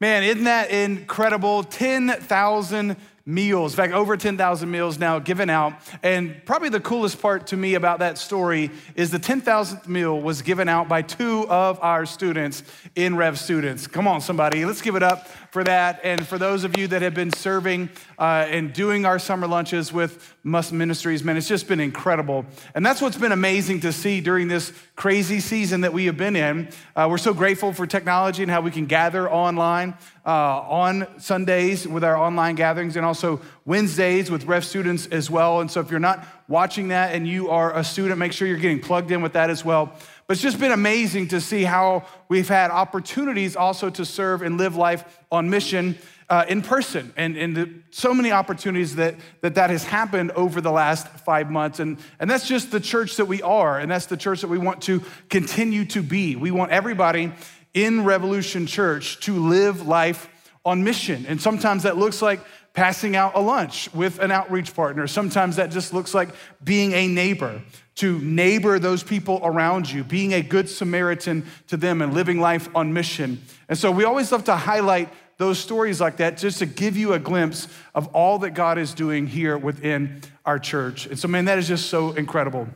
Man, isn't that incredible? 10,000 meals, in fact, over 10,000 meals now given out. And probably the coolest part to me about that story is the 10,000th meal was given out by two of our students in Rev Students. Come on, somebody, let's give it up for that. And for those of you that have been serving uh, and doing our summer lunches with Must Ministries, man, it's just been incredible. And that's what's been amazing to see during this crazy season that we have been in. Uh, we're so grateful for technology and how we can gather online uh, on Sundays with our online gatherings and also Wednesdays with Rev students as well. And so if you're not watching that and you are a student, make sure you're getting plugged in with that as well. But it's just been amazing to see how we've had opportunities also to serve and live life on mission uh, in person. And, and the, so many opportunities that, that that has happened over the last five months. And, and that's just the church that we are. And that's the church that we want to continue to be. We want everybody in Revolution Church to live life on mission. And sometimes that looks like passing out a lunch with an outreach partner. Sometimes that just looks like being a neighbor to neighbor those people around you, being a good Samaritan to them and living life on mission. And so we always love to highlight those stories like that just to give you a glimpse of all that God is doing here within our church. And so, man, that is just so incredible.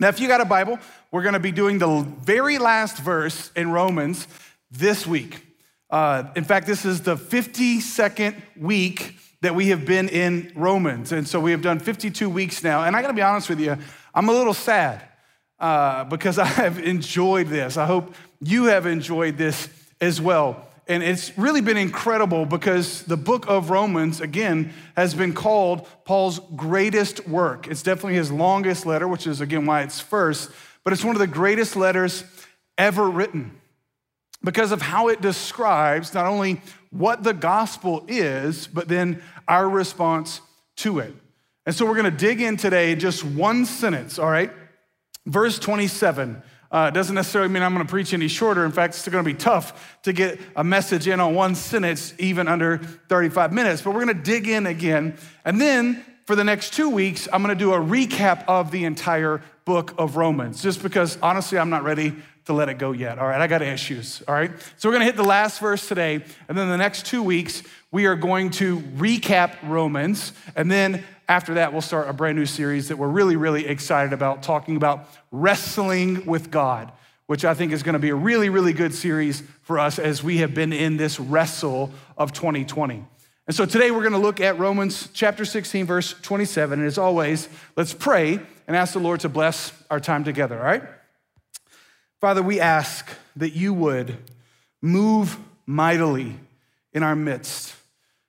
Now, if you got a Bible, we're going to be doing the very last verse in Romans this week. Uh, in fact, this is the 52nd week that we have been in Romans. And so we have done 52 weeks now. And I got to be honest with you, I'm a little sad uh, because I have enjoyed this. I hope you have enjoyed this as well. And it's really been incredible because the book of Romans, again, has been called Paul's greatest work. It's definitely his longest letter, which is, again, why it's first, but it's one of the greatest letters ever written because of how it describes not only what the gospel is, but then our response to it. And so we're to dig in today just one sentence, all right? Verse 27. Uh, doesn't necessarily mean I'm going to preach any shorter. In fact, it's going to be tough to get a message in on one sentence, even under 35 minutes. But we're going to dig in again. And then for the next two weeks, I'm going to do a recap of the entire book of Romans, just because honestly, I'm not ready to let it go yet. All right, I got issues. All right, so we're going to hit the last verse today. And then the next two weeks, we are going to recap Romans. And then after that, we'll start a brand new series that we're really, really excited about, talking about wrestling with God, which I think is going to be a really, really good series for us as we have been in this wrestle of 2020. And so today we're going to look at Romans chapter 16, verse 27. And as always, let's pray and ask the Lord to bless our time together, all right? Father, we ask that you would move mightily in our midst.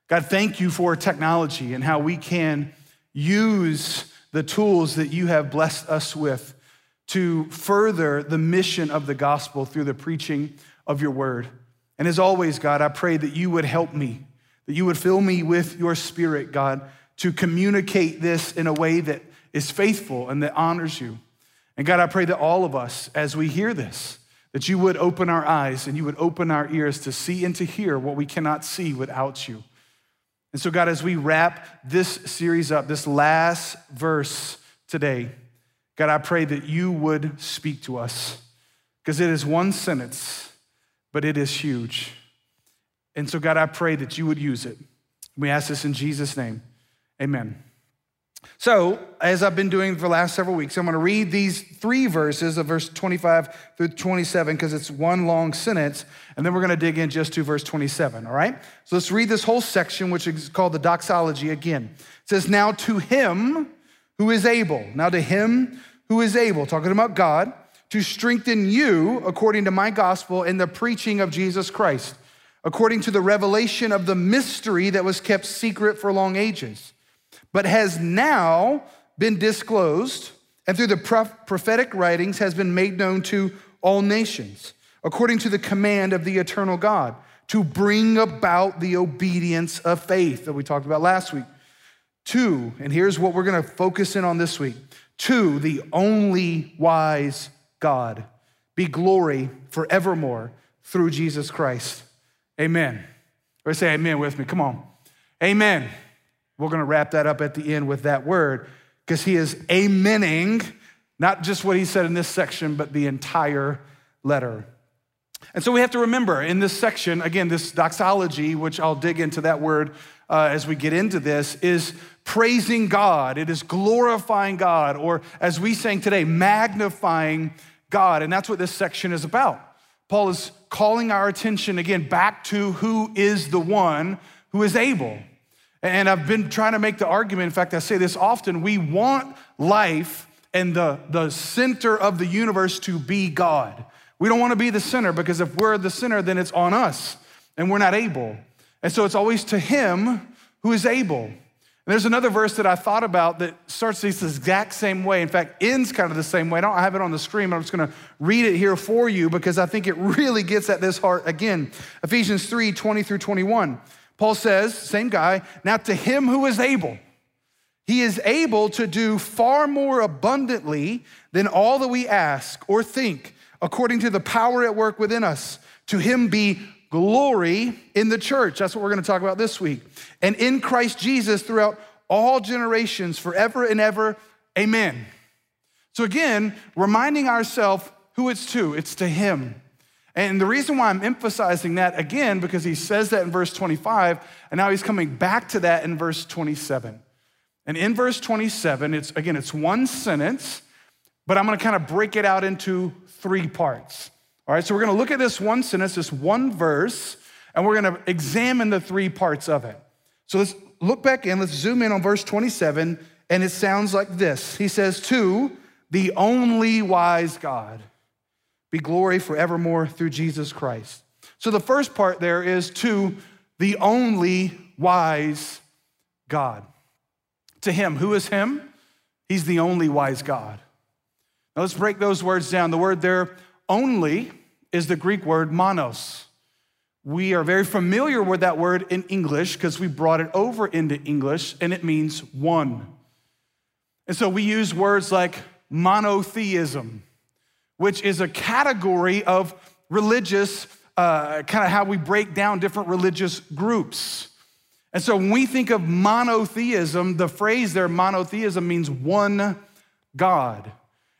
God, thank you for technology and how we can use the tools that you have blessed us with to further the mission of the gospel through the preaching of your word. And as always, God, I pray that you would help me, that you would fill me with your spirit, God, to communicate this in a way that is faithful and that honors you. And God, I pray that all of us, as we hear this, that you would open our eyes and you would open our ears to see and to hear what we cannot see without you. And so, God, as we wrap this series up, this last verse today, God, I pray that you would speak to us because it is one sentence, but it is huge. And so, God, I pray that you would use it. We ask this in Jesus' name. Amen. So, as I've been doing for the last several weeks, I'm going to read these three verses of verse 25 through 27 because it's one long sentence, and then we're going to dig in just to verse 27, all right? So let's read this whole section, which is called the doxology again. It says, Now to him who is able, now to him who is able, talking about God, to strengthen you according to my gospel in the preaching of Jesus Christ, according to the revelation of the mystery that was kept secret for long ages but has now been disclosed and through the prophetic writings has been made known to all nations, according to the command of the eternal God, to bring about the obedience of faith that we talked about last week. Two, and here's what we're gonna focus in on this week to the only wise God be glory forevermore through Jesus Christ. Amen. Or say amen with me. Come on. Amen. We're going to wrap that up at the end with that word because he is amening not just what he said in this section, but the entire letter. And so we have to remember in this section, again, this doxology, which I'll dig into that word uh, as we get into this, is praising God. It is glorifying God, or as we sang today, magnifying God. And that's what this section is about. Paul is calling our attention again back to who is the one who is able. And I've been trying to make the argument, in fact, I say this often we want life and the, the center of the universe to be God. We don't want to be the center because if we're the center, then it's on us and we're not able. And so it's always to Him who is able. And there's another verse that I thought about that starts this exact same way. In fact, ends kind of the same way. I don't have it on the screen, but I'm just going to read it here for you because I think it really gets at this heart again. Ephesians 3 20 through 21. Paul says, same guy, now to him who is able, he is able to do far more abundantly than all that we ask or think, according to the power at work within us. To him be glory in the church. That's what we're going to talk about this week. And in Christ Jesus throughout all generations, forever and ever. Amen. So, again, reminding ourselves who it's to, it's to him. And the reason why I'm emphasizing that again, because he says that in verse 25, and now he's coming back to that in verse 27. And in verse 27, it's again, it's one sentence, but I'm gonna kind of break it out into three parts. All right, so we're gonna look at this one sentence, this one verse, and we're gonna examine the three parts of it. So let's look back in, let's zoom in on verse 27, and it sounds like this He says, To the only wise God be glory forevermore through Jesus Christ. So the first part there is to the only wise God. To him. Who is him? He's the only wise God. Now let's break those words down. The word there, only, is the Greek word monos. We are very familiar with that word in English because we brought it over into English and it means one. And so we use words like monotheism which is a category of religious, uh, kind of how we break down different religious groups. And so when we think of monotheism, the phrase there, monotheism, means one God.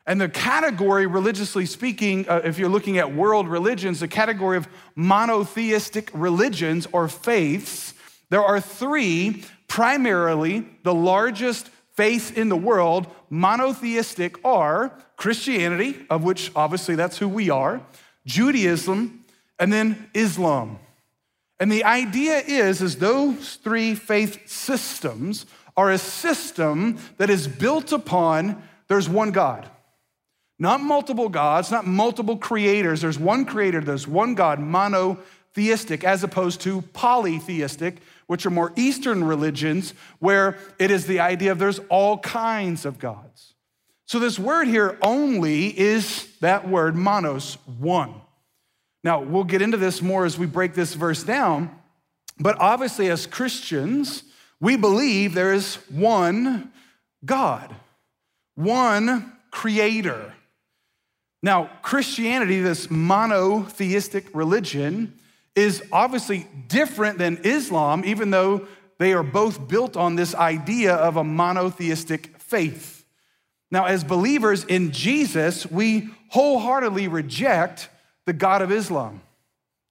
And the category, religiously speaking, uh, if you're looking at world religions, the category of monotheistic religions or faiths, there are three primarily the largest faiths in the world, monotheistic, are Christianity, of which obviously that's who we are, Judaism, and then Islam. And the idea is, is those three faith systems are a system that is built upon there's one God. Not multiple gods, not multiple creators. There's one creator, there's one God, monotheistic, as opposed to polytheistic, which are more Eastern religions, where it is the idea of there's all kinds of gods. So, this word here only is that word, monos, one. Now, we'll get into this more as we break this verse down, but obviously, as Christians, we believe there is one God, one creator. Now, Christianity, this monotheistic religion, is obviously different than Islam, even though they are both built on this idea of a monotheistic faith. Now, as believers in Jesus, we wholeheartedly reject the God of Islam.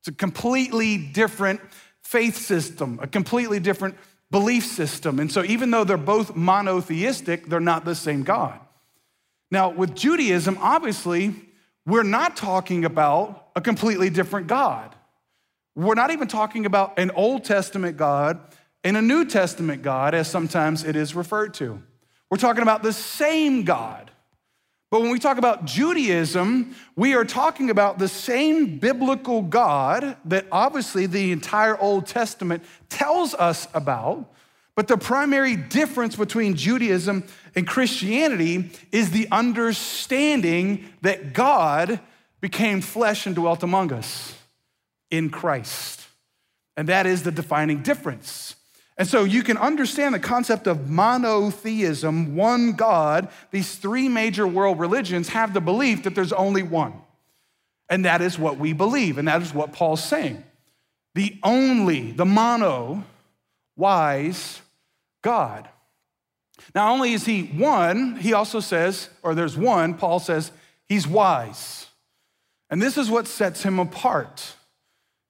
It's a completely different faith system, a completely different belief system. And so, even though they're both monotheistic, they're not the same God. Now, with Judaism, obviously, we're not talking about a completely different God. We're not even talking about an Old Testament God and a New Testament God, as sometimes it is referred to. We're talking about the same God. But when we talk about Judaism, we are talking about the same biblical God that obviously the entire Old Testament tells us about. But the primary difference between Judaism and Christianity is the understanding that God became flesh and dwelt among us in Christ. And that is the defining difference. And so you can understand the concept of monotheism, one God. These three major world religions have the belief that there's only one. And that is what we believe. And that is what Paul's saying. The only, the mono, wise God. Not only is he one, he also says, or there's one, Paul says, he's wise. And this is what sets him apart.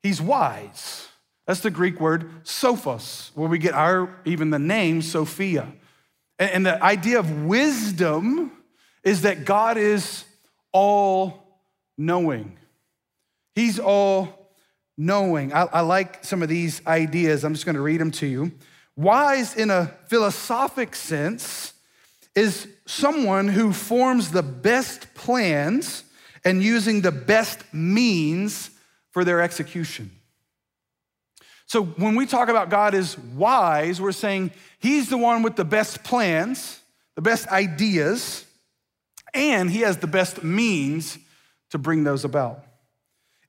He's wise. That's the Greek word sophos, where we get our even the name Sophia. And the idea of wisdom is that God is all knowing. He's all knowing. I, I, like some of these ideas. I'm just going to read them to you. Wise, in a philosophic sense, is someone who forms the best plans and using the best means for their execution. So when we talk about God is wise, we're saying he's the one with the best plans, the best ideas, and he has the best means to bring those about.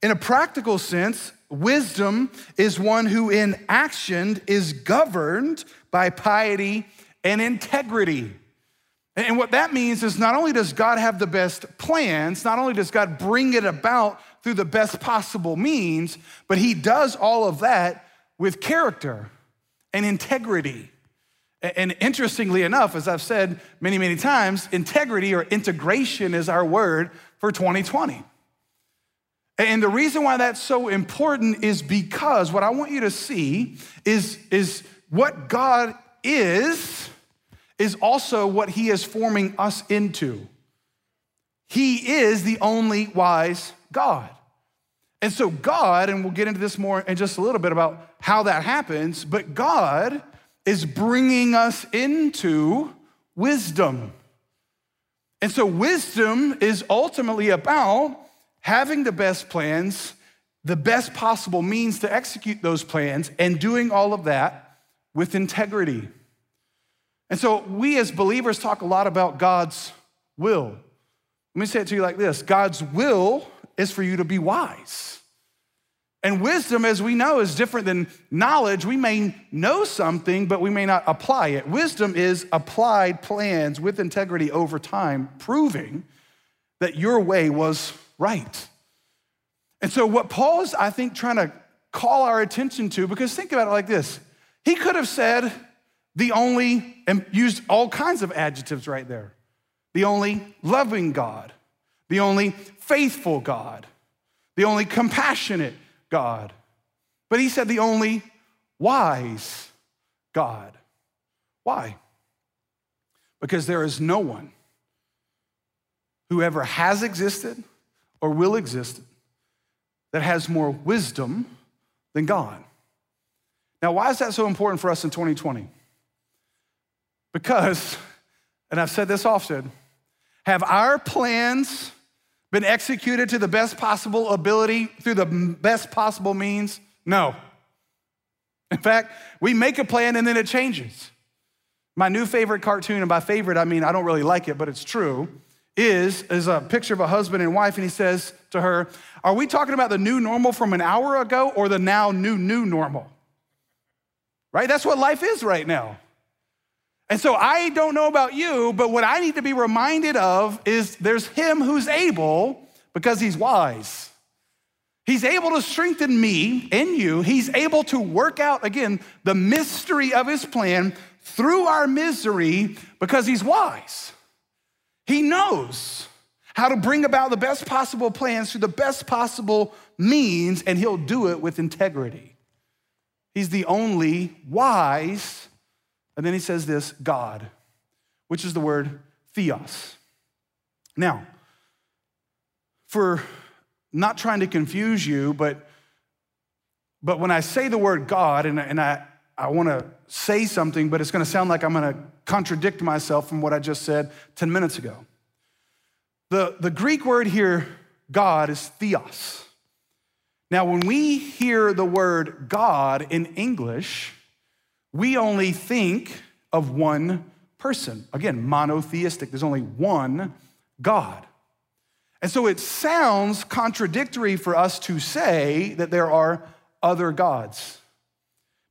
In a practical sense, wisdom is one who in action is governed by piety and integrity. And what that means is not only does God have the best plans, not only does God bring it about through the best possible means, but he does all of that with character and integrity. And interestingly enough, as I've said many, many times, integrity or integration is our word for 2020. And the reason why that's so important is because what I want you to see is, is what God is, is also what He is forming us into. He is the only wise God. And so, God, and we'll get into this more in just a little bit about how that happens, but God is bringing us into wisdom. And so, wisdom is ultimately about having the best plans, the best possible means to execute those plans, and doing all of that with integrity. And so, we as believers talk a lot about God's will. Let me say it to you like this God's will is for you to be wise. And wisdom, as we know, is different than knowledge. We may know something, but we may not apply it. Wisdom is applied plans with integrity over time, proving that your way was right. And so, what Paul's, I think, trying to call our attention to, because think about it like this he could have said the only, and used all kinds of adjectives right there the only loving God, the only faithful God, the only compassionate God. But he said the only wise God. Why? Because there is no one who ever has existed or will exist that has more wisdom than God. Now, why is that so important for us in 2020? Because, and I've said this often, have our plans been executed to the best possible ability through the best possible means? No. In fact, we make a plan and then it changes. My new favorite cartoon, and by favorite, I mean I don't really like it, but it's true, is, is a picture of a husband and wife, and he says to her, Are we talking about the new normal from an hour ago or the now new, new normal? Right? That's what life is right now. And so I don't know about you, but what I need to be reminded of is there's him who's able because he's wise. He's able to strengthen me and you. He's able to work out, again, the mystery of his plan through our misery because he's wise. He knows how to bring about the best possible plans through the best possible means, and he'll do it with integrity. He's the only wise and then he says this God, which is the word theos. Now, for not trying to confuse you, but, but when I say the word God, and, and I, I want to say something, but it's going to sound like I'm going to contradict myself from what I just said 10 minutes ago. The, the Greek word here, God, is theos. Now, when we hear the word God in English, we only think of one person. Again, monotheistic, there's only one God. And so it sounds contradictory for us to say that there are other gods.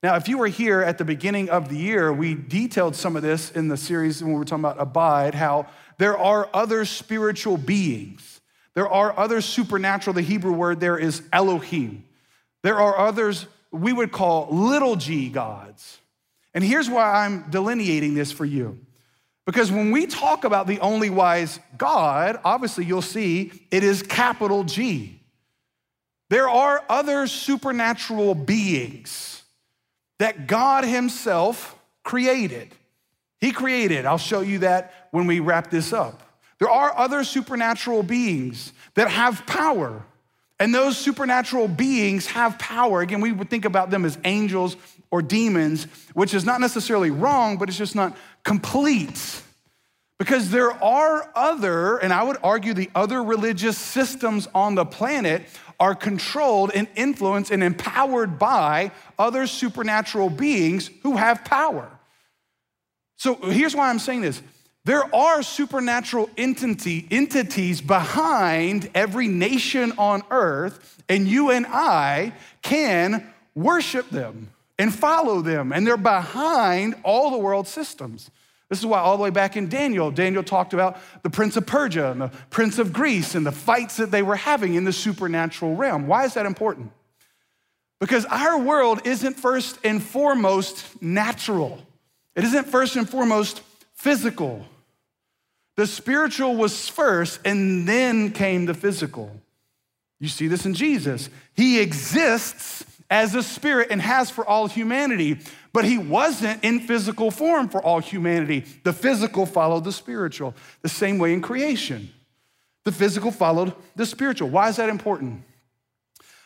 Now, if you were here at the beginning of the year, we detailed some of this in the series when we were talking about abide, how there are other spiritual beings. There are other supernatural, the Hebrew word there is Elohim. There are others we would call little g gods. And here's why I'm delineating this for you Because when we talk about the only wise God, obviously you'll see it is capital G. There are other supernatural beings that God Himself created. He created. I'll show you that when we wrap this up. There are other supernatural beings that have power. And those supernatural beings have power. Again, we would think about them as angels or demons, which is not necessarily wrong, but it's just not complete. Because there are other, and I would argue the other religious systems on the planet are controlled and influenced and empowered by other supernatural beings who have power. So here's why I'm saying this. There are supernatural entity, entities behind every nation on earth, and you and I can worship them and follow them, and they're behind all the world systems. This is why, all the way back in Daniel, Daniel talked about the prince of Persia and the prince of Greece and the fights that they were having in the supernatural realm. Why is that important? Because our world isn't first and foremost natural, it isn't first and foremost physical. The spiritual was first, and then came the physical. You see this in Jesus. He exists as a spirit and has for all humanity, but he wasn't in physical form for all humanity. The physical followed the spiritual, the same way in creation. The physical followed the spiritual. Why is that important?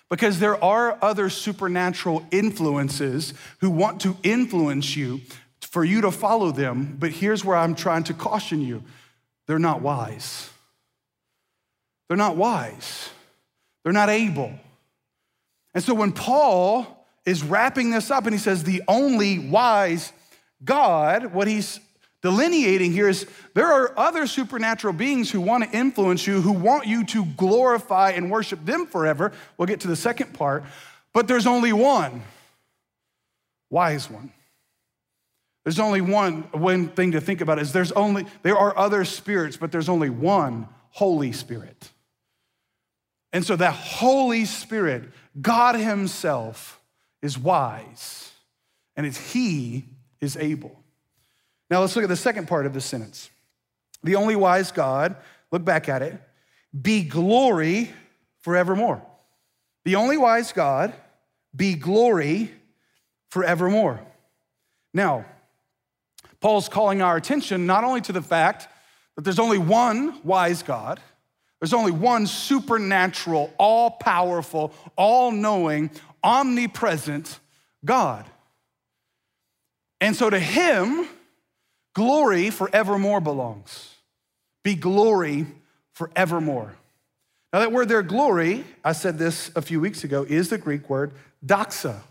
Because there are other supernatural influences who want to influence you for you to follow them. But here's where I'm trying to caution you they're not wise. They're not wise. They're not able. And so when Paul is wrapping this up and he says, the only wise God, what he's delineating here is there are other supernatural beings who want to influence you, who want you to glorify and worship them forever. We'll get to the second part, but there's only one wise one. There's only one, one thing to think about is there's only, there are other spirits, but there's only one Holy Spirit. And so that Holy Spirit, God Himself, is wise, and it's He is able. Now let's look at the second part of the sentence. The only wise God, look back at it, be glory forevermore. The only wise God, be glory forevermore. Now, Paul's calling our attention not only to the fact that there's only one wise God, there's only one supernatural, all powerful, all knowing, omnipresent God. And so to him, glory forevermore belongs. Be glory forevermore. Now, that word there, glory, I said this a few weeks ago, is the Greek word doxa.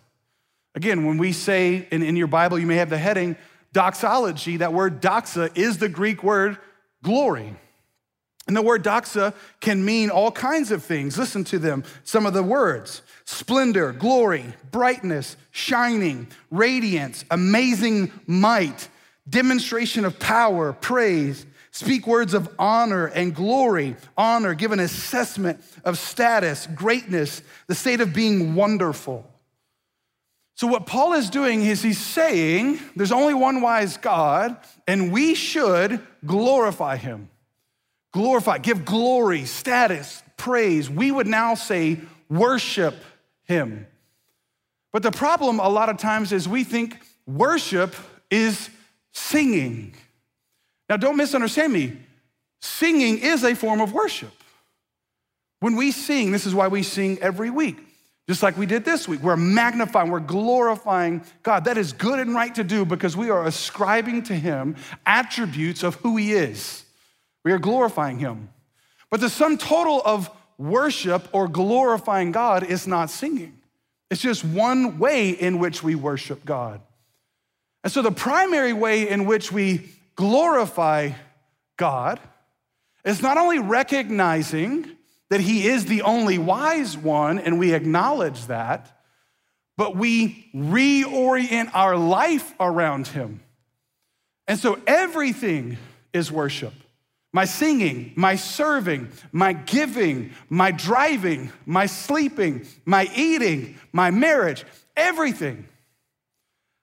Again, when we say, in, in your Bible, you may have the heading doxology, that word doxa is the Greek word glory. And the word doxa can mean all kinds of things. Listen to them, some of the words splendor, glory, brightness, shining, radiance, amazing might, demonstration of power, praise. Speak words of honor and glory, honor, give an assessment of status, greatness, the state of being wonderful. So, what Paul is doing is he's saying there's only one wise God, and we should glorify him. Glorify, give glory, status, praise. We would now say worship him. But the problem a lot of times is we think worship is singing. Now, don't misunderstand me. Singing is a form of worship. When we sing, this is why we sing every week. Just like we did this week, we're magnifying, we're glorifying God. That is good and right to do because we are ascribing to Him attributes of who He is. We are glorifying Him. But the sum total of worship or glorifying God is not singing, it's just one way in which we worship God. And so the primary way in which we glorify God is not only recognizing that He is the only wise one, and we acknowledge that, but we reorient our life around Him. And so everything is worship. My singing, my serving, my giving, my driving, my sleeping, my eating, my marriage, everything.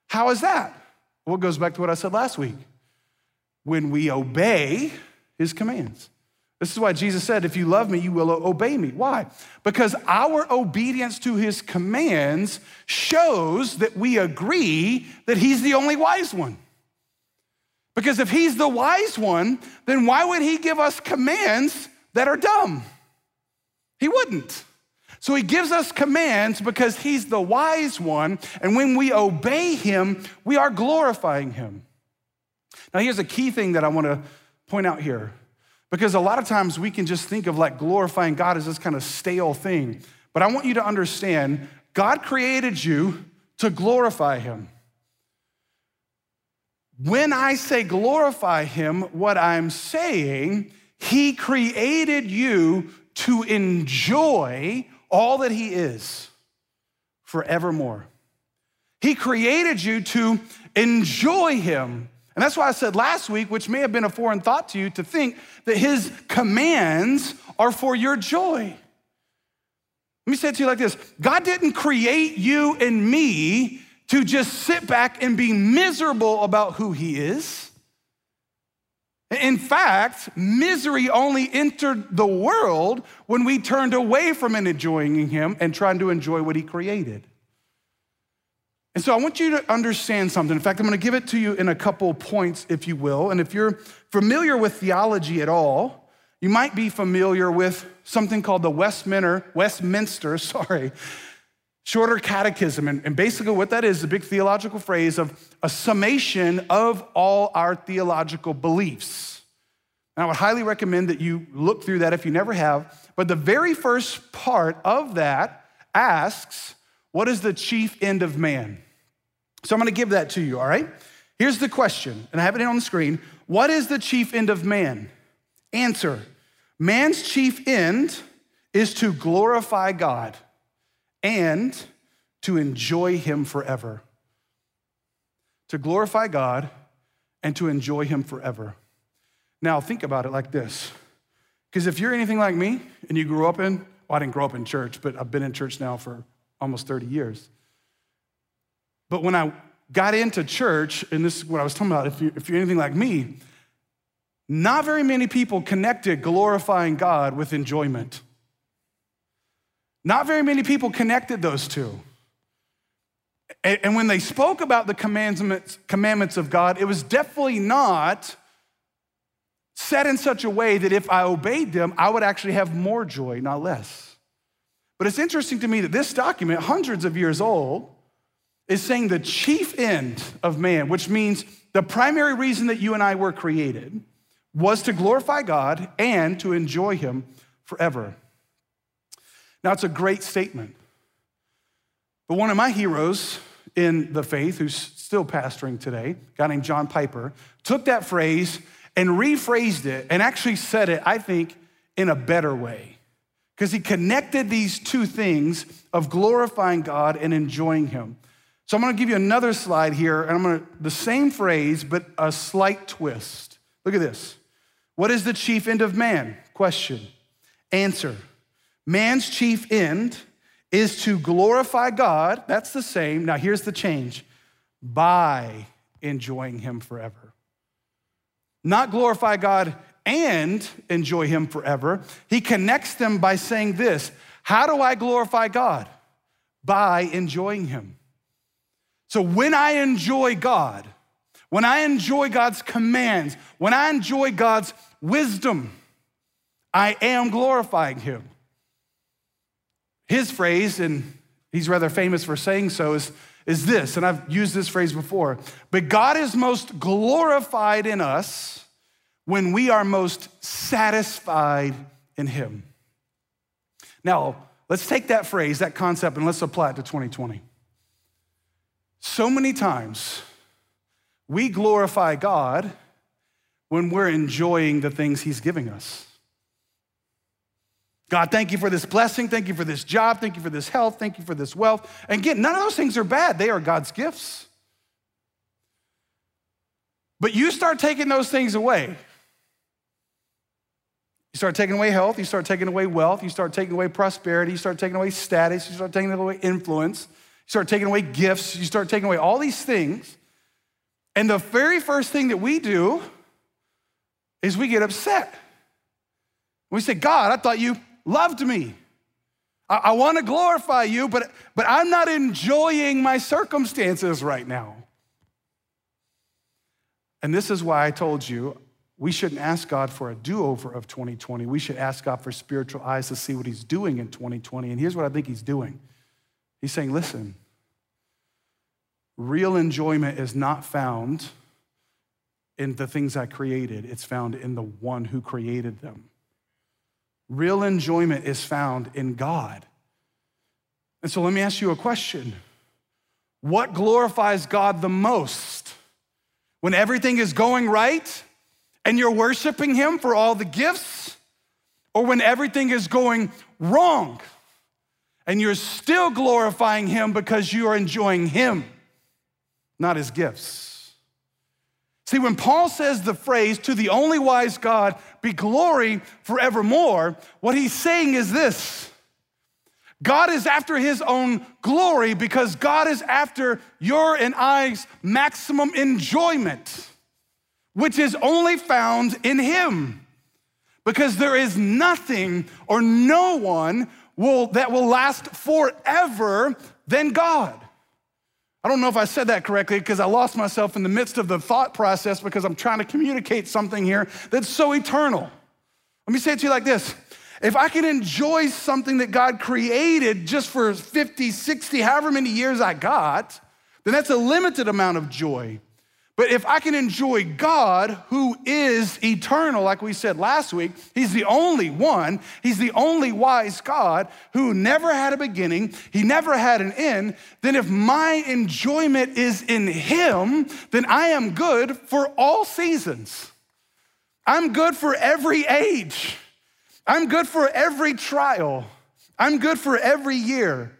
How is that? Well, it goes back to what I said last week. when we obey his commands. This is why Jesus said, If you love me, you will obey me. Why? Because our obedience to his commands shows that we agree that he's the only wise one. Because if he's the wise one, then why would he give us commands that are dumb? He wouldn't. So he gives us commands because he's the wise one, and when we obey him, we are glorifying him. Now, here's a key thing that I want to point out here because a lot of times we can just think of like glorifying God as this kind of stale thing. But I want you to understand God created you to glorify Him. When I say glorify Him, what I'm saying, He created you to enjoy all that He is forevermore. He created you to enjoy Him and that's why I said last week, which may have been a foreign thought to you, to think that his commands are for your joy. Let me say it to you like this God didn't create you and me to just sit back and be miserable about who he is. In fact, misery only entered the world when we turned away from enjoying him and trying to enjoy what he created. And so I want you to understand something. In fact, I'm going to give it to you in a couple points, if you will. And if you're familiar with theology at all, you might be familiar with something called the Westminster, Westminster, sorry, shorter catechism. And, and basically what that is, a big theological phrase of a summation of all our theological beliefs. And I would highly recommend that you look through that if you never have. But the very first part of that asks, what is the chief end of man? So I'm gonna give that to you, all right? Here's the question, and I have it on the screen. What is the chief end of man? Answer Man's chief end is to glorify God and to enjoy Him forever. To glorify God and to enjoy Him forever. Now, think about it like this. Because if you're anything like me and you grew up in, well, I didn't grow up in church, but I've been in church now for almost 30 years. But when I got into church, and this is what I was talking about, if, you, if you're anything like me, not very many people connected glorifying God with enjoyment. Not very many people connected those two. And, when they spoke about the commandments, commandments of God, it was definitely not said in such a way that if I obeyed them, I would actually have more joy, not less. But it's interesting to me that this document, hundreds of years old, is saying the chief end of man, which means the primary reason that you and I were created was to glorify God and to enjoy Him forever. Now, it's a great statement. But one of my heroes in the faith, who's still pastoring today, a guy named John Piper, took that phrase and rephrased it and actually said it, I think, in a better way because he connected these two things of glorifying God and enjoying him. So I'm going to give you another slide here, and I'm going to, the same phrase, but a slight twist. Look at this. What is the chief end of man? Question. Answer. Man's chief end is to glorify God. That's the same. Now here's the change by enjoying him forever. Not glorify God and enjoy Him forever, he connects them by saying this How do I glorify God? By enjoying Him. So when I enjoy God, when I enjoy God's commands, when I enjoy God's wisdom, I am glorifying Him. His phrase, and he's rather famous for saying so, is, is this, and I've used this phrase before, but God is most glorified in us when we are most satisfied in Him. Now, let's take that phrase, that concept, and let's apply it to 2020. So many times we glorify God when we're enjoying the things He's giving us. God, thank you for this blessing. Thank you for this job. Thank you for this health. Thank you for this wealth. And again, none of those things are bad, they are God's gifts. But you start taking those things away, you start taking away health, you start taking away wealth, you start taking away prosperity, you start taking away status, you start taking away influence, you start taking away gifts, you start taking away all these things. And the very first thing that we do is we get upset. We say, God, I thought you loved me. I, I want to glorify you, but, but I'm not enjoying my circumstances right now. And this is why I told you we shouldn't ask God for a do over of 2020. We should ask God for spiritual eyes to see what He's doing in 2020. And here's what I think He's doing He's saying, listen, real enjoyment is not found in the things I created, it's found in the one who created them. Real enjoyment is found in God. And so let me ask you a question What glorifies God the most? When everything is going right and you're worshiping Him for all the gifts, or when everything is going wrong and you're still glorifying Him because you are enjoying Him, not His gifts? See, when Paul says the phrase, to the only wise God be glory forevermore, what he's saying is this God is after his own glory because God is after your and I's maximum enjoyment, which is only found in him. Because there is nothing or no one will, that will last forever than God. I don't know if I said that correctly because I lost myself in the midst of the thought process because I'm trying to communicate something here that's so eternal. Let me say it to you like this. If I can enjoy something that God created just for 50, 60, however many years I got, then that's a limited amount of joy. But if I can enjoy God, who is eternal, like we said last week, He's the only one, He's the only wise God who never had a beginning, He never had an end, then if my enjoyment is in Him, then I am good for all seasons. I'm good for every age. I'm good for every trial. I'm good for every year.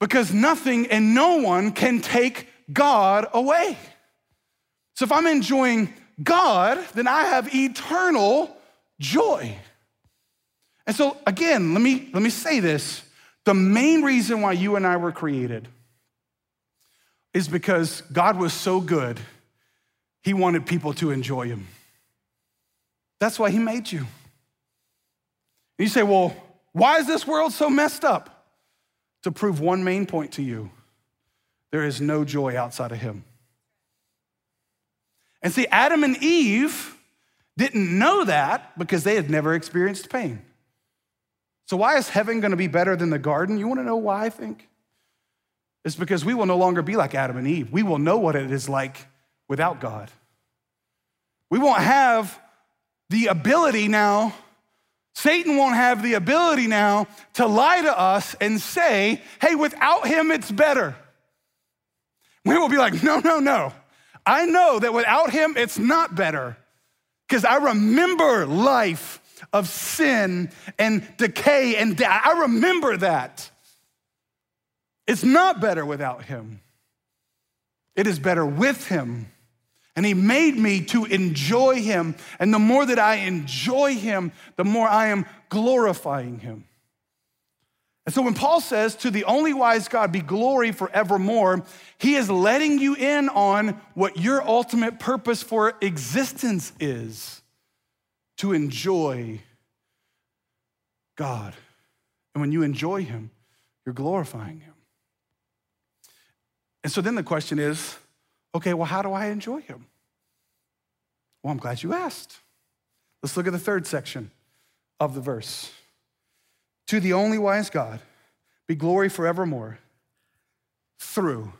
Because nothing and no one can take God away. So if I'm enjoying God, then I have eternal joy. And so again, let me let me say this. The main reason why you and I were created is because God was so good, he wanted people to enjoy him. That's why he made you. And you say, "Well, why is this world so messed up?" To prove one main point to you. There is no joy outside of him. And see, Adam and Eve didn't know that because they had never experienced pain. So, why is heaven going to be better than the garden? You want to know why I think? It's because we will no longer be like Adam and Eve. We will know what it is like without God. We won't have the ability now, Satan won't have the ability now to lie to us and say, hey, without him, it's better. We will be like, no, no, no. I know that without him, it's not better because I remember life of sin and decay and death. I remember that. It's not better without him, it is better with him. And he made me to enjoy him. And the more that I enjoy him, the more I am glorifying him. And so when Paul says, to the only wise God be glory forevermore, he is letting you in on what your ultimate purpose for existence is to enjoy God. And when you enjoy him, you're glorifying him. And so then the question is okay, well, how do I enjoy him? Well, I'm glad you asked. Let's look at the third section of the verse. To the only wise God be glory forevermore through.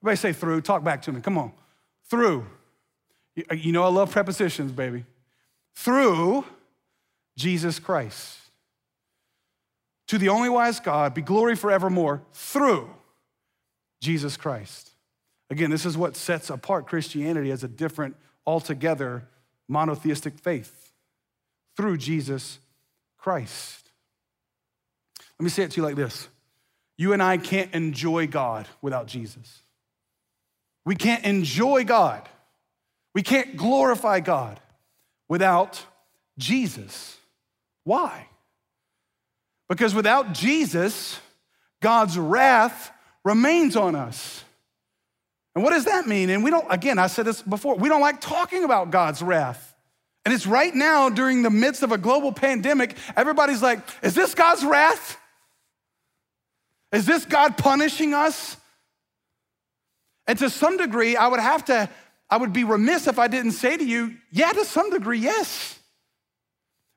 Everybody say through. Talk back to me. Come on. Through. You know I love prepositions, baby. Through Jesus Christ. To the only wise God be glory forevermore through Jesus Christ. Again, this is what sets apart Christianity as a different, altogether monotheistic faith through Jesus Christ. Let me say it to you like this You and I can't enjoy God without Jesus. We can't enjoy God, we can't glorify God without Jesus. Why? Because without Jesus, God's wrath remains on us. And what does that mean? And we don't, again, I said this before, we don't like talking about God's wrath. And it's right now during the midst of a global pandemic, everybody's like, is this God's wrath? Is this God punishing us? And to some degree, I would have to, I would be remiss if I didn't say to you, yeah, to some degree, yes.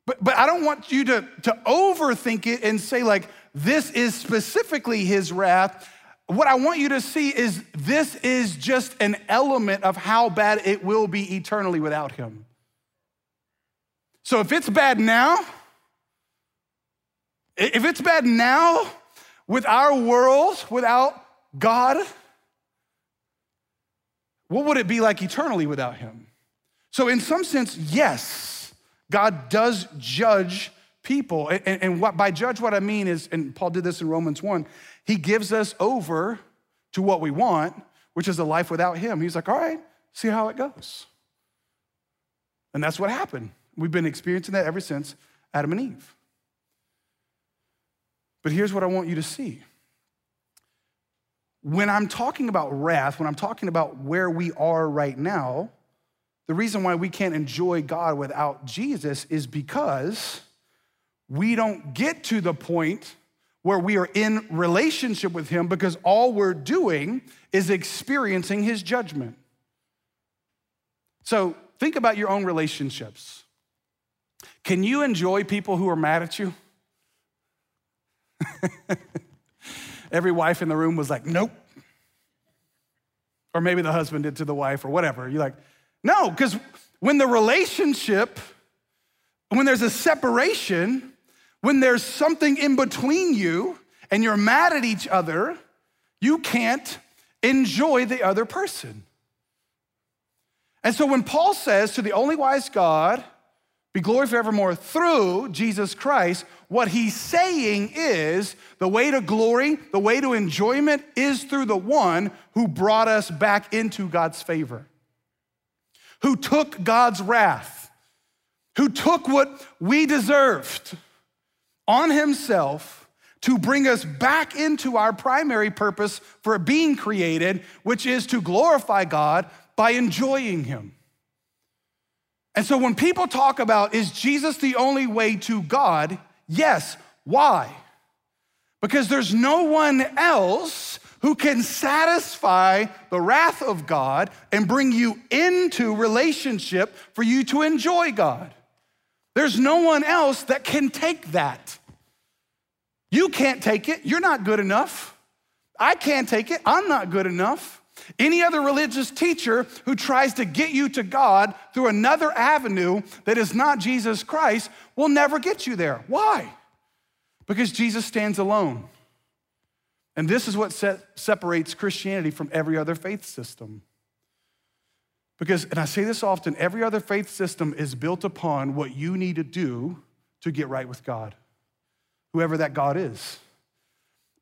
But, but I don't want you to, to overthink it and say, like, this is specifically his wrath. What I want you to see is this is just an element of how bad it will be eternally without him. So if it's bad now, if it's bad now with our world without God, what would it be like eternally without Him? So, in some sense, yes, God does judge people. And, and what, by judge, what I mean is, and Paul did this in Romans 1, He gives us over to what we want, which is a life without Him. He's like, all right, see how it goes. And that's what happened. We've been experiencing that ever since Adam and Eve. But here's what I want you to see. When I'm talking about wrath, when I'm talking about where we are right now, the reason why we can't enjoy God without Jesus is because we don't get to the point where we are in relationship with Him because all we're doing is experiencing His judgment. So think about your own relationships. Can you enjoy people who are mad at you? Every wife in the room was like, nope. Or maybe the husband did to the wife or whatever. You're like, no, because when the relationship, when there's a separation, when there's something in between you and you're mad at each other, you can't enjoy the other person. And so when Paul says to the only wise God, be glory forevermore through Jesus Christ, what he's saying is the way to glory, the way to enjoyment is through the one who brought us back into God's favor, who took God's wrath, who took what we deserved on himself to bring us back into our primary purpose for being created, which is to glorify God by enjoying him. And so when people talk about, is Jesus the only way to God? Yes. Why? Because there's no one else who can satisfy the wrath of God and bring you into relationship for you to enjoy God. There's no one else that can take that. You can't take it. You're not good enough. I can't take it. I'm not good enough. Any other religious teacher who tries to get you to God through another avenue that is not Jesus Christ will never get you there. Why? Because Jesus stands alone. And this is what set, separates Christianity from every other faith system. Because, and I say this often, every other faith system is built upon what you need to do to get right with God, whoever that God is.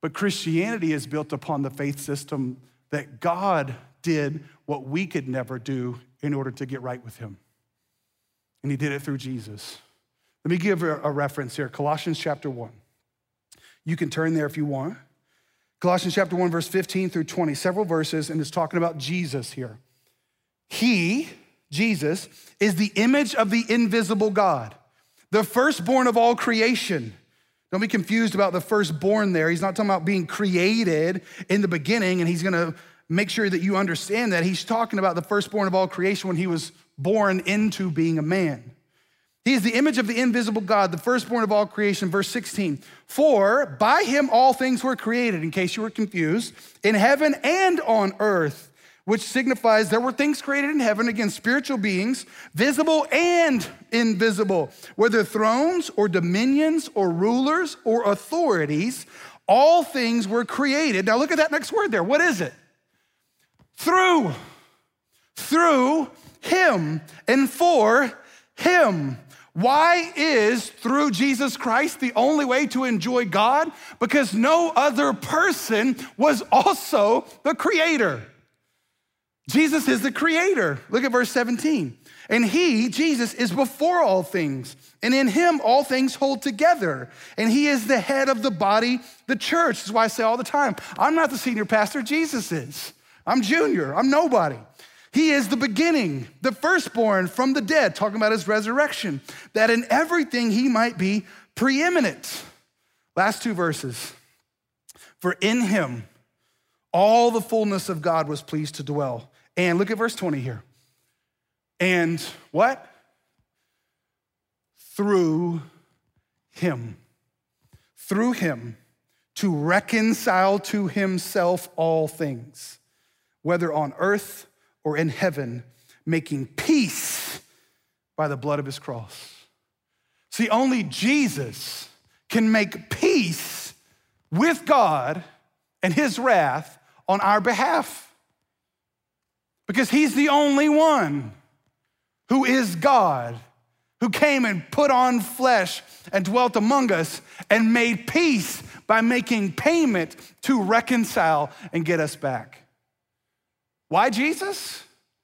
But Christianity is built upon the faith system that God did what we could never do in order to get right with Him. And He did it through Jesus. Let me give a, reference here Colossians chapter 1. You can turn there if you want. Colossians chapter 1, verse 15 through 20, several verses, and it's talking about Jesus here. He, Jesus, is the image of the invisible God, the firstborn of all creation. Don't be confused about the firstborn there. He's not talking about being created in the beginning, and he's gonna make sure that you understand that. He's talking about the firstborn of all creation when he was born into being a man. He is the image of the invisible God, the firstborn of all creation. Verse 16, for by him all things were created, in case you were confused, in heaven and on earth which signifies there were things created in heaven, again, spiritual beings, visible and invisible, whether thrones or dominions or rulers or authorities, all things were created. Now look at that next word there. What is it? Through. Through him and for him. Why is through Jesus Christ the only way to enjoy God? Because no other person was also the creator. Jesus is the creator. Look at verse 17. And he, Jesus, is before all things, and in him all things hold together. And he is the head of the body, the church. That's why I say all the time I'm not the senior pastor, Jesus is. I'm junior, I'm nobody. He is the beginning, the firstborn from the dead, talking about his resurrection, that in everything he might be preeminent. Last two verses. For in him all the fullness of God was pleased to dwell. And look at verse 20 here. And what? Through him. Through him to reconcile to himself all things, whether on earth or in heaven, making peace by the blood of his cross. See, only Jesus can make peace with God and his wrath on our behalf because he's the only one who is God, who came and put on flesh and dwelt among us and made peace by making payment to reconcile and get us back. Why Jesus?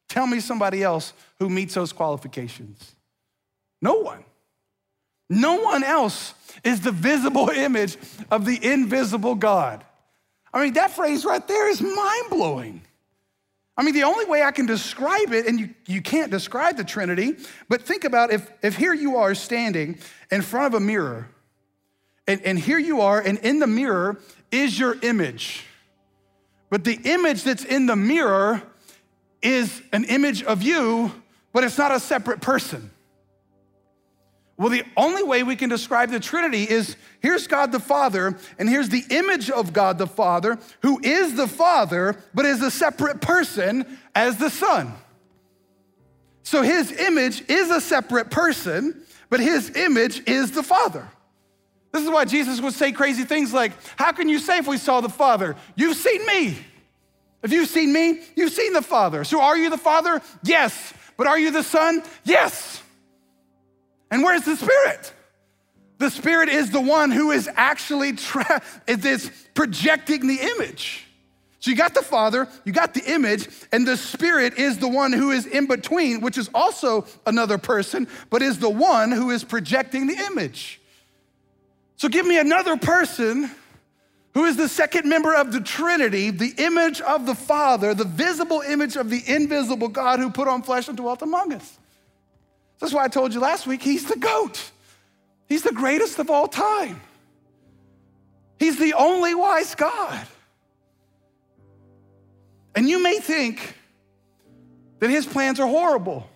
Tell me somebody else who meets those qualifications. No one. No one else is the visible image of the invisible God. I mean, that phrase right there is mind blowing. I mean, the only way I can describe it, and you, you can't describe the Trinity, but think about if, if here you are standing in front of a mirror, and, and here you are, and in the mirror is your image. But the image that's in the mirror is an image of you, but it's not a separate person. Well, the only way we can describe the Trinity is here's God the Father, and here's the image of God the Father, who is the Father, but is a separate person as the Son. So his image is a separate person, but his image is the Father. This is why Jesus would say crazy things like, How can you say if we saw the Father? You've seen me. If you've seen me, you've seen the Father. So are you the Father? Yes. But are you the Son? Yes. And where's the Spirit? The Spirit is the one who is actually tra- is projecting the image. So you got the Father, you got the image, and the Spirit is the one who is in between, which is also another person, but is the one who is projecting the image. So give me another person who is the second member of the Trinity, the image of the Father, the visible image of the invisible God who put on flesh and dwelt among us. That's why I told you last week, he's the GOAT. He's the greatest of all time. He's the only wise God. And you may think that his plans are horrible.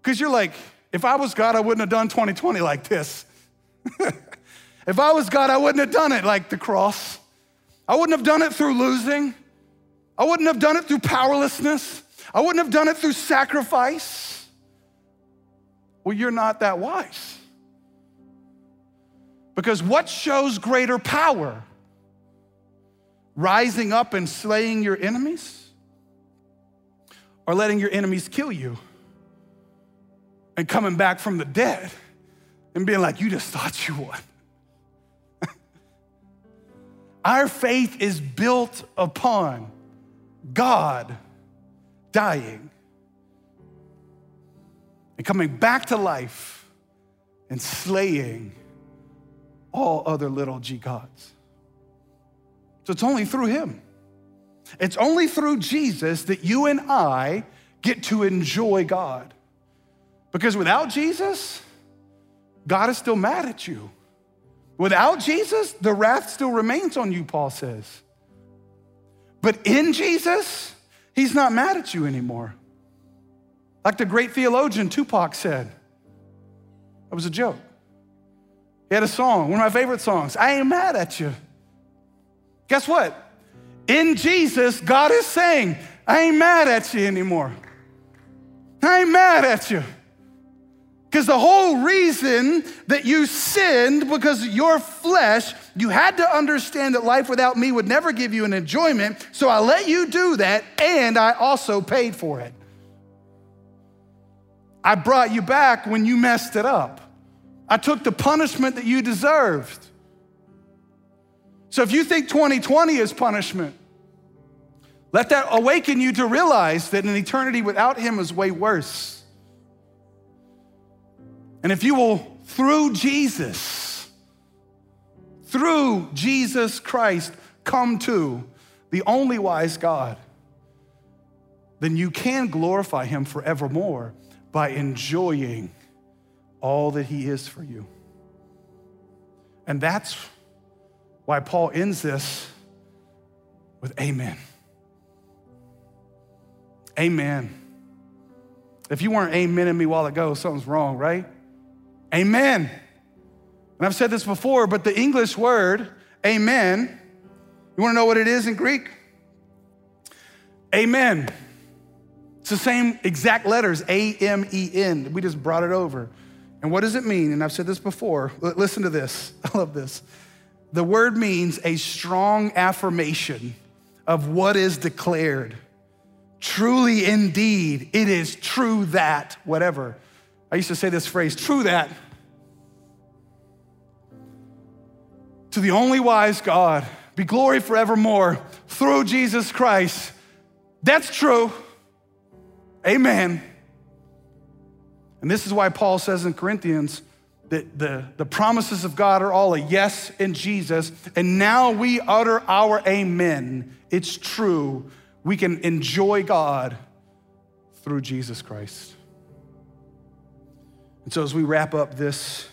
Because you're like, if I was God, I wouldn't have done 2020 like this. if I was God, I wouldn't have done it like the cross. I wouldn't have done it through losing. I wouldn't have done it through powerlessness. I wouldn't have done it through sacrifice. Well, you're not that wise. Because what shows greater power? Rising up and slaying your enemies? Or letting your enemies kill you and coming back from the dead and being like, you just thought you won? Our faith is built upon God dying and coming back to life and slaying all other little g gods. So it's only through him. It's only through Jesus that you and I get to enjoy God. Because without Jesus, God is still mad at you. Without Jesus, the wrath still remains on you, Paul says. But in Jesus, he's not mad at you anymore. Like the great theologian Tupac said, it was a joke. He had a song, one of my favorite songs I ain't mad at you. Guess what? In Jesus, God is saying, I ain't mad at you anymore. I ain't mad at you. Because the whole reason that you sinned because your flesh, you had to understand that life without me would never give you an enjoyment. So I let you do that, and I also paid for it. I brought you back when you messed it up. I took the punishment that you deserved. So if you think 2020 is punishment, let that awaken you to realize that an eternity without Him is way worse. And if you will, through Jesus, through Jesus Christ, come to the only wise God, then you can glorify him forevermore by enjoying all that he is for you. And that's why Paul ends this with amen. Amen. If you weren't amen in me while ago, something's wrong, right? Amen. And I've said this before, but the English word, amen, you wanna know what it is in Greek? Amen. It's the same exact letters, A M E N. We just brought it over. And what does it mean? And I've said this before. Listen to this. I love this. The word means a strong affirmation of what is declared. Truly, indeed, it is true that, whatever. I used to say this phrase, true that. To the only wise God, be glory forevermore through Jesus Christ. That's true. Amen. And this is why Paul says in Corinthians that the, the promises of God are all a yes in Jesus. And now we utter our amen. It's true. We can enjoy God through Jesus Christ. And so as we wrap up this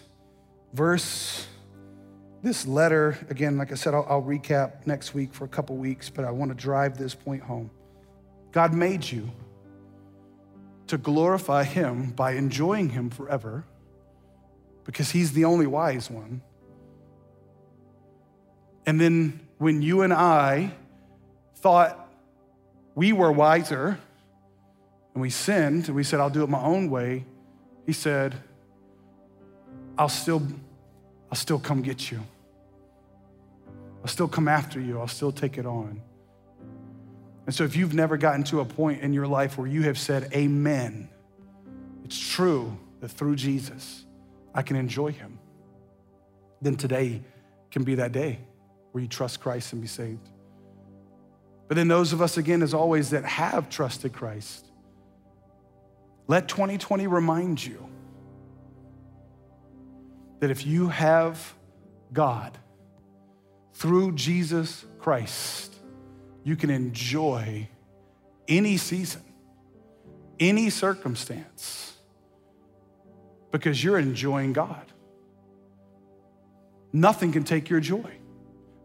verse, this letter, again, like I said, I'll, I'll recap next week for a couple weeks, but I want to drive this point home. God made you to glorify Him by enjoying Him forever because He's the only wise one. And then when you and I thought we were wiser and we sinned and we said, I'll do it my own way, He said, I'll still, I'll still come get you. I'll still come after you. I'll still take it on. And so, if you've never gotten to a point in your life where you have said, Amen, it's true that through Jesus, I can enjoy Him, then today can be that day where you trust Christ and be saved. But then, those of us, again, as always, that have trusted Christ, let 2020 remind you that if you have God through Jesus Christ, you can enjoy any season, any circumstance, because you're enjoying God. Nothing can take your joy.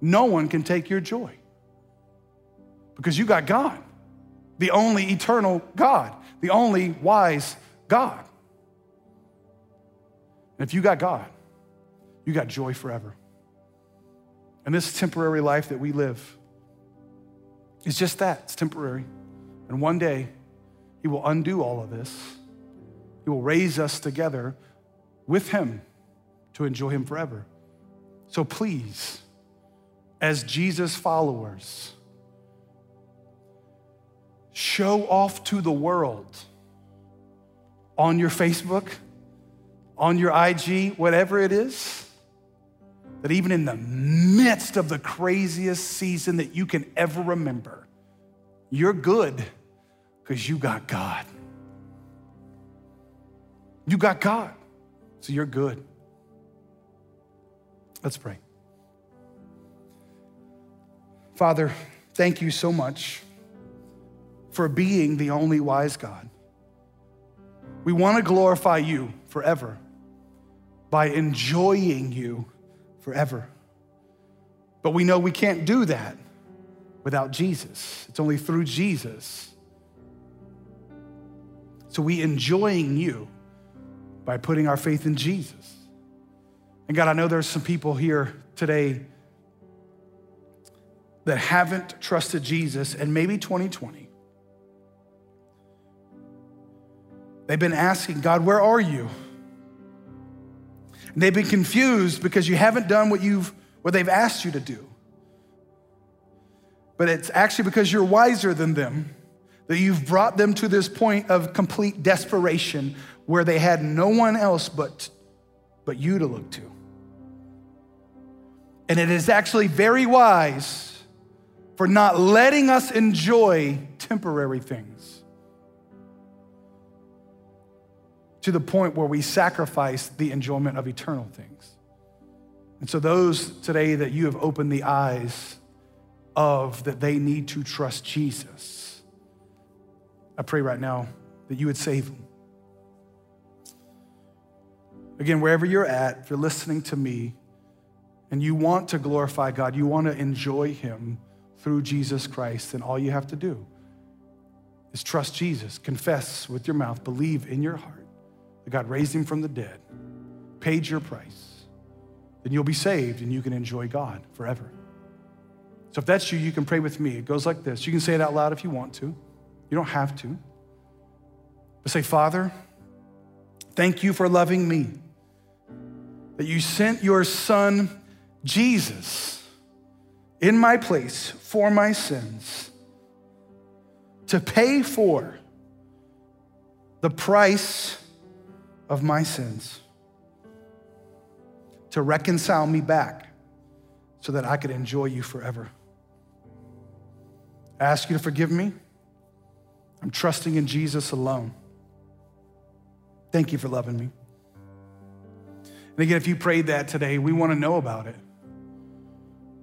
No one can take your joy because you got God, the only eternal God, the only wise God. And if you got God, you got joy forever. And this temporary life that we live, it's just that, it's temporary. And one day, He will undo all of this. He will raise us together with Him to enjoy Him forever. So please, as Jesus followers, show off to the world on your Facebook, on your IG, whatever it is that even in the midst of the craziest season that you can ever remember, you're good because you got God. You got God, so you're good. Let's pray. Father, thank you so much for being the only wise God. We want to glorify you forever by enjoying you forever. But we know we can't do that without Jesus. It's only through Jesus. So we enjoying you by putting our faith in Jesus. And God, I know there's some people here today that haven't trusted Jesus and maybe 2020. They've been asking, God, where are you? And they've been confused because you haven't done what you've what they've asked you to do. But it's actually because you're wiser than them that you've brought them to this point of complete desperation where they had no one else but, but you to look to. And it is actually very wise for not letting us enjoy temporary things. To the point where we sacrifice the enjoyment of eternal things. And so, those today that you have opened the eyes of that they need to trust Jesus, I pray right now that you would save them. Again, wherever you're at, if you're listening to me and you want to glorify God, you want to enjoy Him through Jesus Christ, then all you have to do is trust Jesus, confess with your mouth, believe in your heart God raised Him from the dead, paid your price, then you'll be saved and you can enjoy God forever. So if that's you, you can pray with me. It goes like this. You can say it out loud if you want to. You don't have to. But say, Father, thank you for loving me that you sent your son, Jesus, in my place for my sins to pay for the price of my sins, to reconcile me back so that I could enjoy you forever. I ask you to forgive me. I'm trusting in Jesus alone. Thank you for loving me. And again, if you prayed that today, we want to know about it.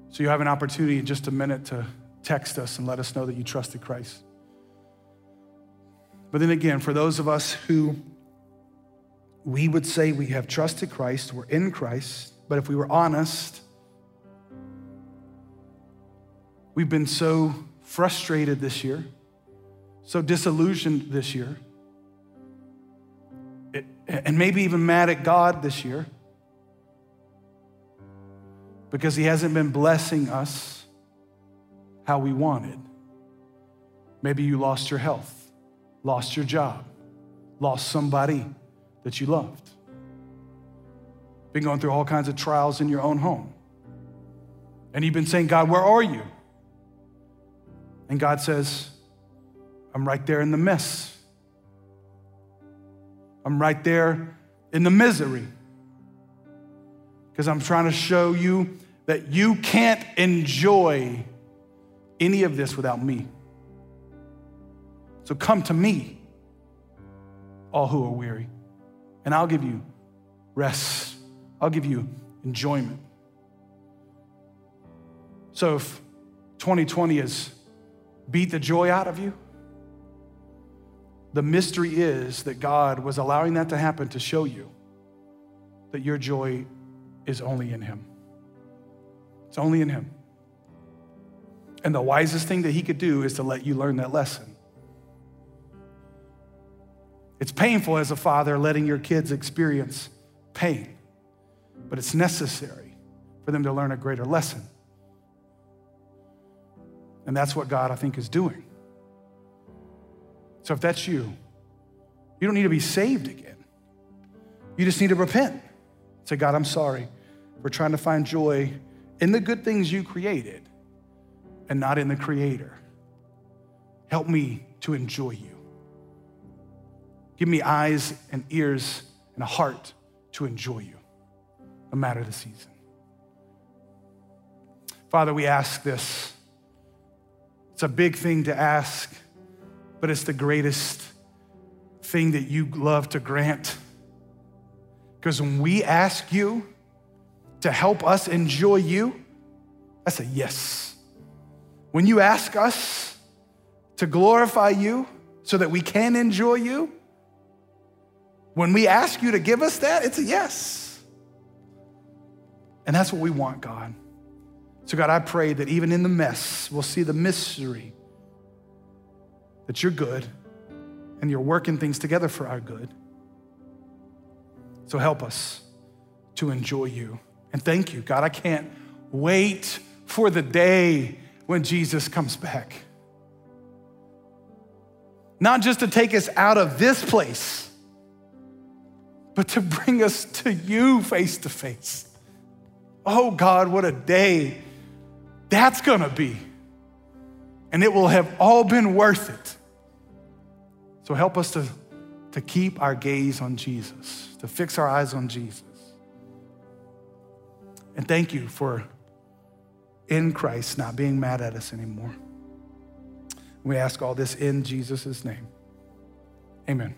So you have an opportunity in just a minute to text us and let us know that you trusted Christ. But then again, for those of us who we would say we have trusted Christ, we're in Christ, but if we were honest, we've been so frustrated this year, so disillusioned this year, and maybe even mad at God this year because He hasn't been blessing us how we wanted. Maybe you lost your health, lost your job, lost somebody that you loved. Been going through all kinds of trials in your own home. And you've been saying, God, where are you? And God says, I'm right there in the mess. I'm right there in the misery because I'm trying to show you that you can't enjoy any of this without me. So come to me, all who are weary, and I'll give you rest. I'll give you enjoyment. So if 2020 has beat the joy out of you, the mystery is that God was allowing that to happen to show you that your joy is only in Him. It's only in Him. And the wisest thing that He could do is to let you learn that lesson. It's painful as a father letting your kids experience pain, but it's necessary for them to learn a greater lesson. And that's what God, I think, is doing. So if that's you, you don't need to be saved again. You just need to repent. Say, God, I'm sorry. We're trying to find joy in the good things you created and not in the Creator. Help me to enjoy you. Give me eyes and ears and a heart to enjoy you, no matter the season. Father, we ask this. It's a big thing to ask, but it's the greatest thing that you love to grant. Because when we ask you, to help us enjoy you, that's a yes. When you ask us to glorify you so that we can enjoy you, when we ask you to give us that, it's a yes. And that's what we want, God. So, God, I pray that even in the mess, we'll see the mystery that you're good and you're working things together for our good. So, help us to enjoy you. And thank you, God. I can't wait for the day when Jesus comes back. Not just to take us out of this place, but to bring us to you face to face. Oh God, what a day that's gonna be. And it will have all been worth it. So help us to, to keep our gaze on Jesus, to fix our eyes on Jesus. And thank you for in Christ not being mad at us anymore. We ask all this in Jesus' name. Amen.